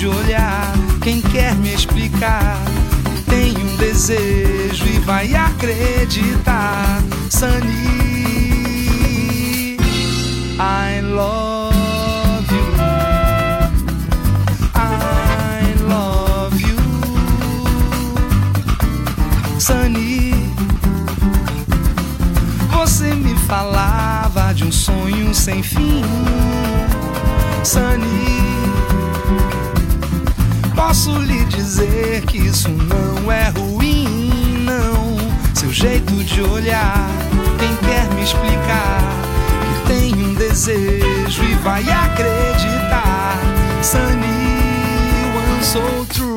de olhar, quem quer me explicar? Tem um desejo e vai acreditar. Sunny, I love. Sunny. Você me falava de um sonho sem fim, Sunny posso lhe dizer que isso não é ruim, não. Seu jeito de olhar, quem quer me explicar que tem um desejo e vai acreditar? Sunny, one so true.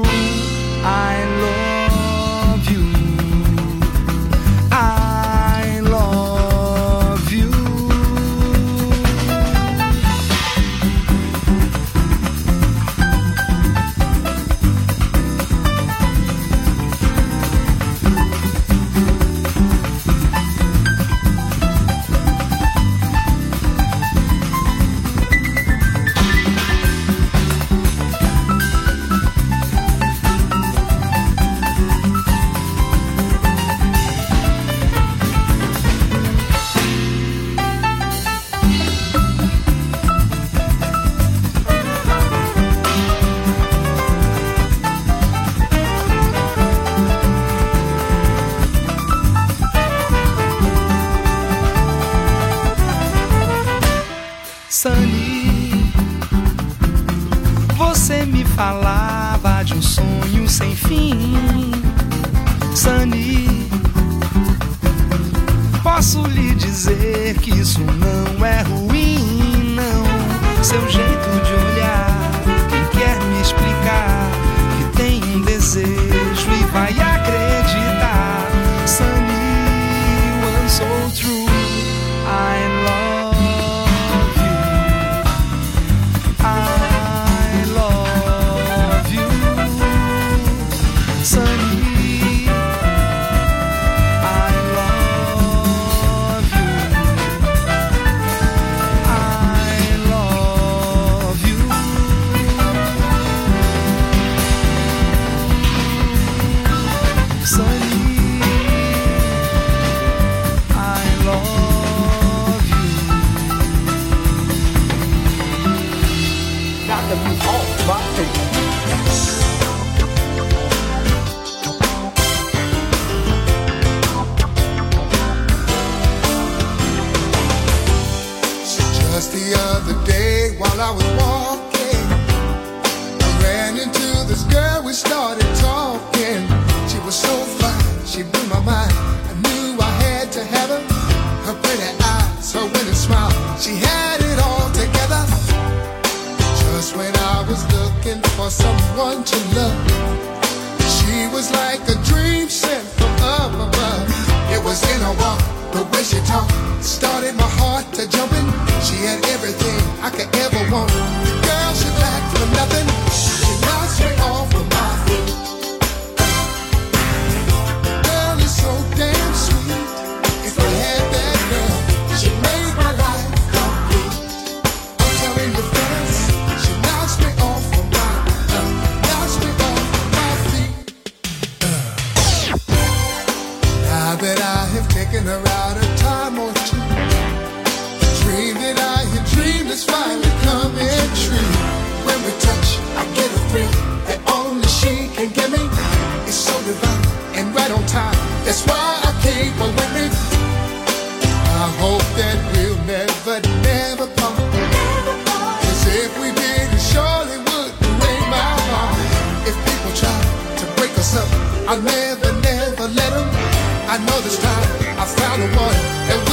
I'll never, never let him. I know this time I found the one.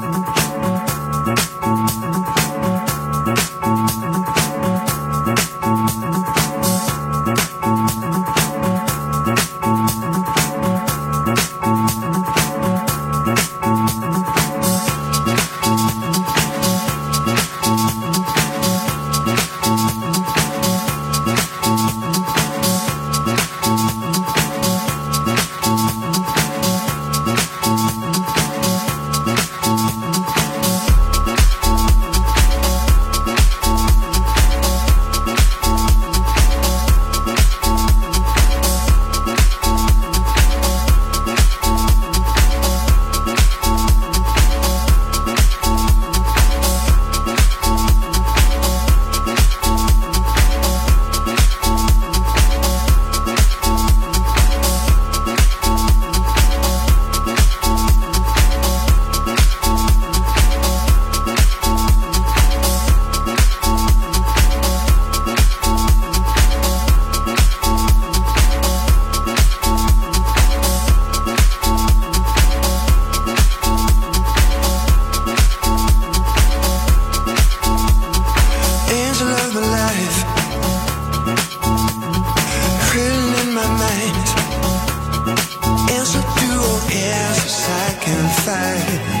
在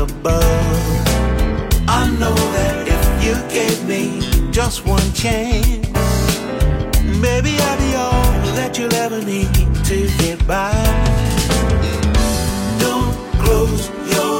above. I know that if you gave me just one chance, maybe I'd be all that you'll ever need to get by. Don't close your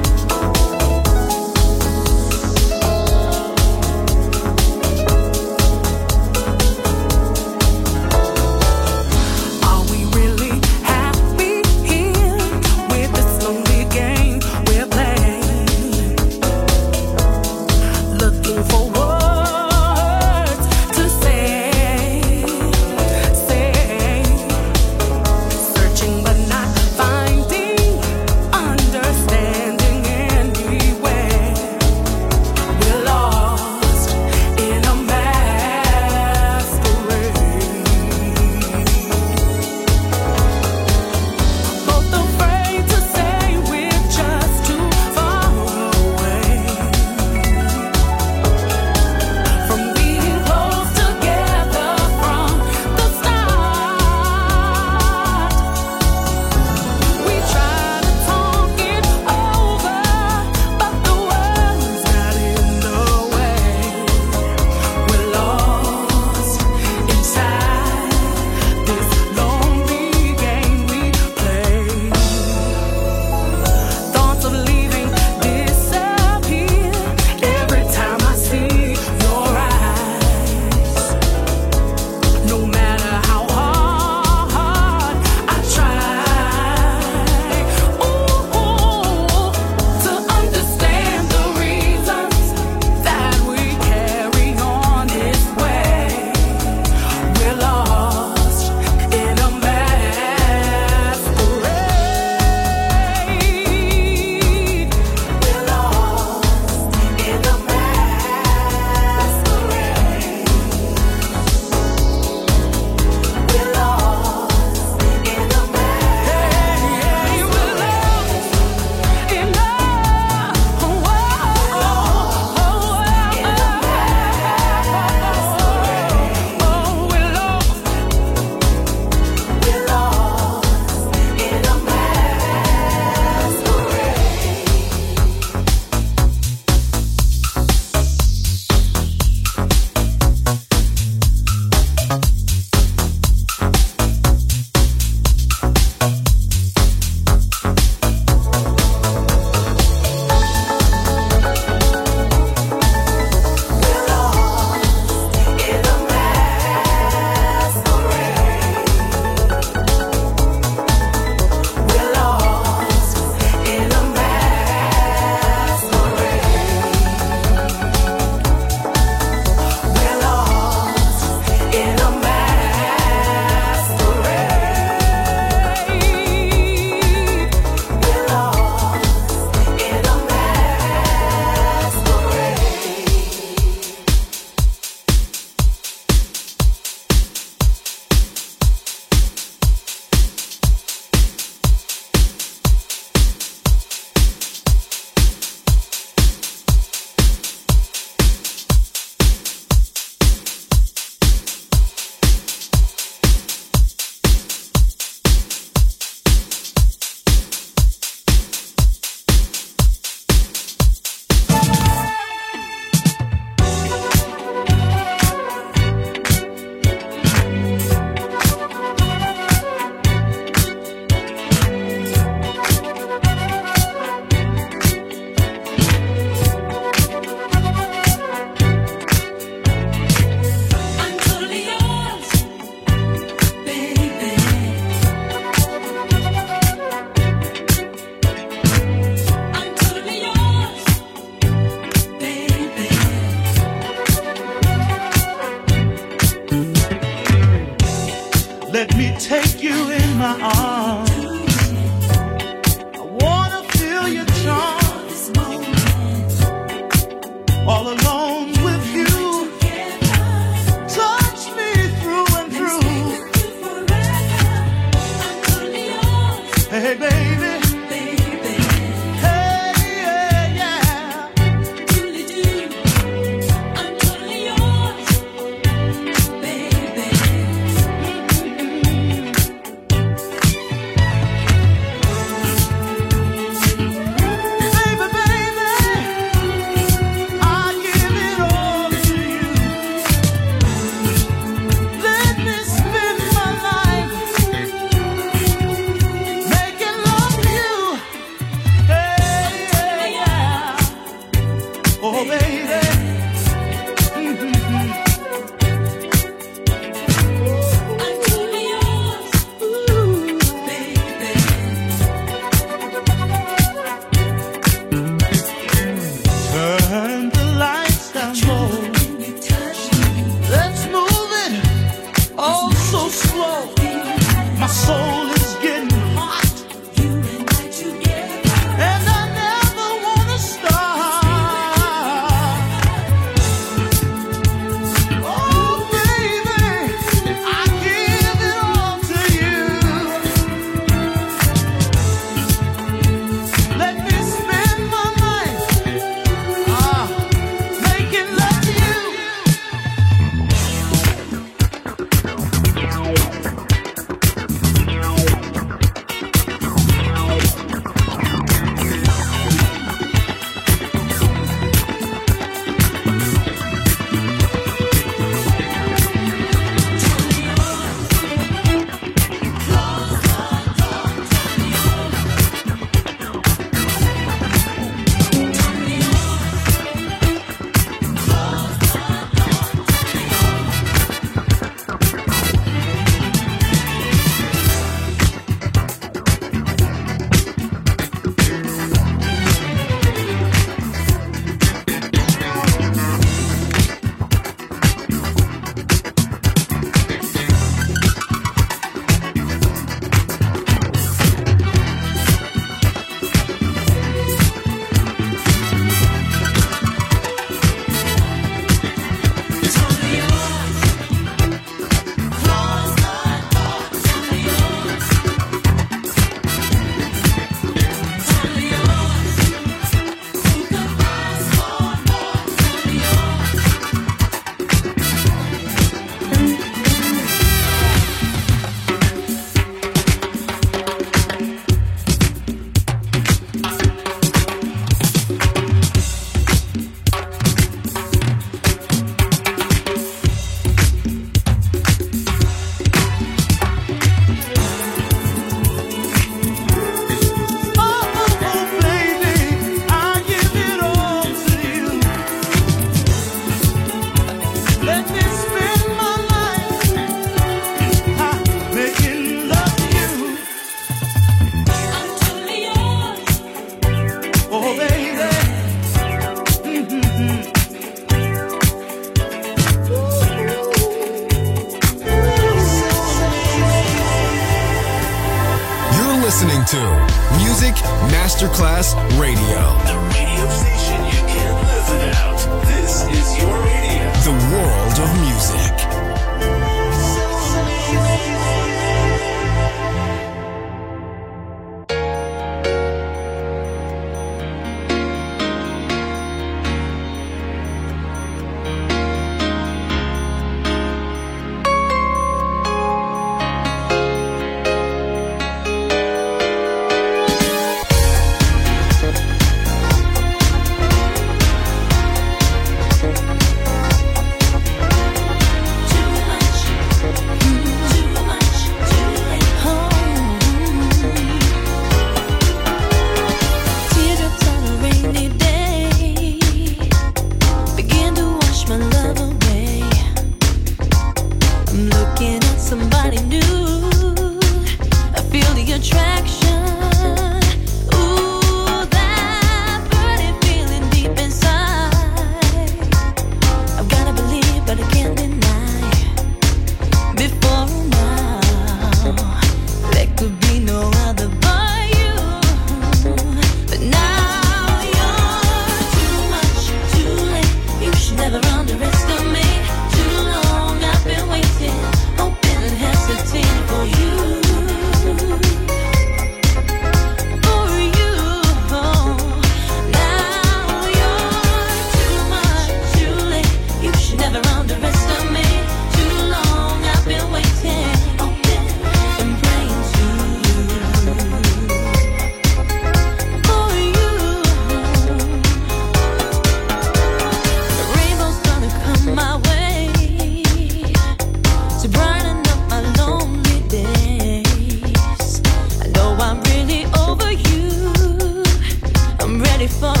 body for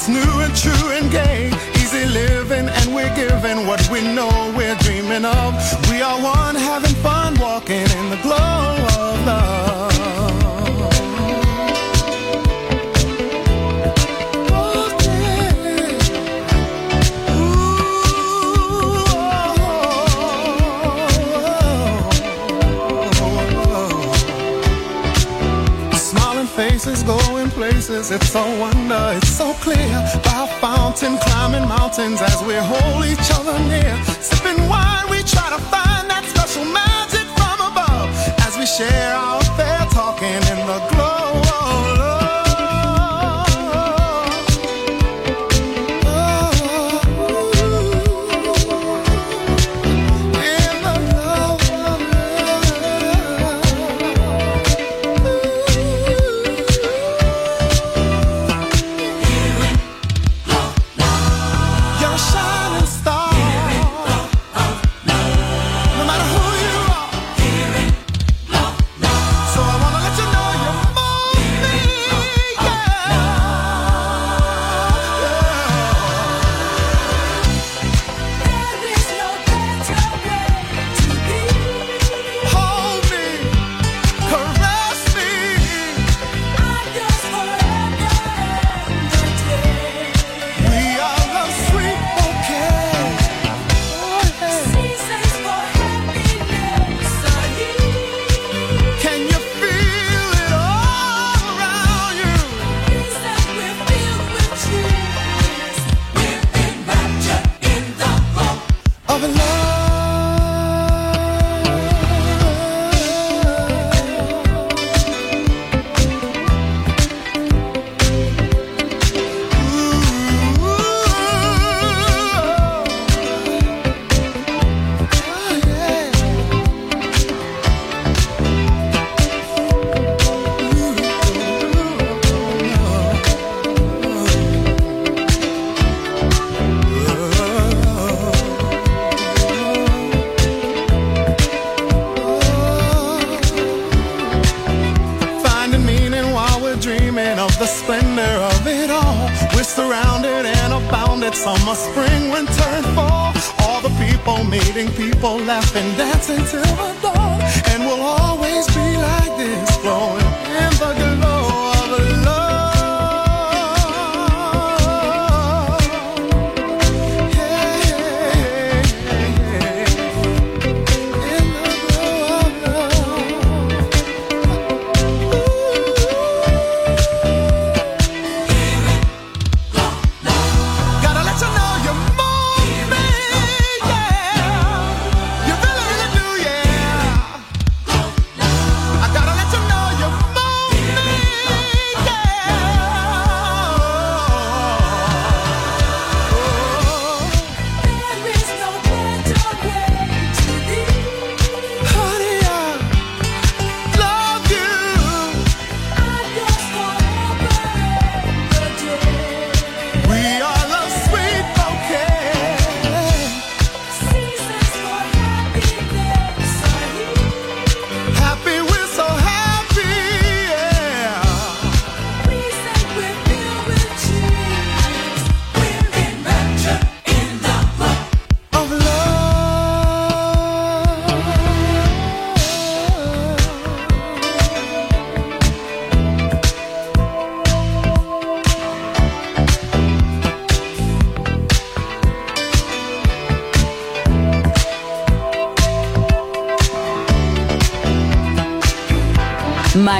It's new. mountains as we hold each other near. Sipping wine, we try to find. splendor of it all. We're surrounded and abounded. Summer, spring, winter, and fall. All the people meeting, people laughing, dancing till the dawn. And we'll always be like this, growing in the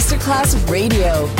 Yes, I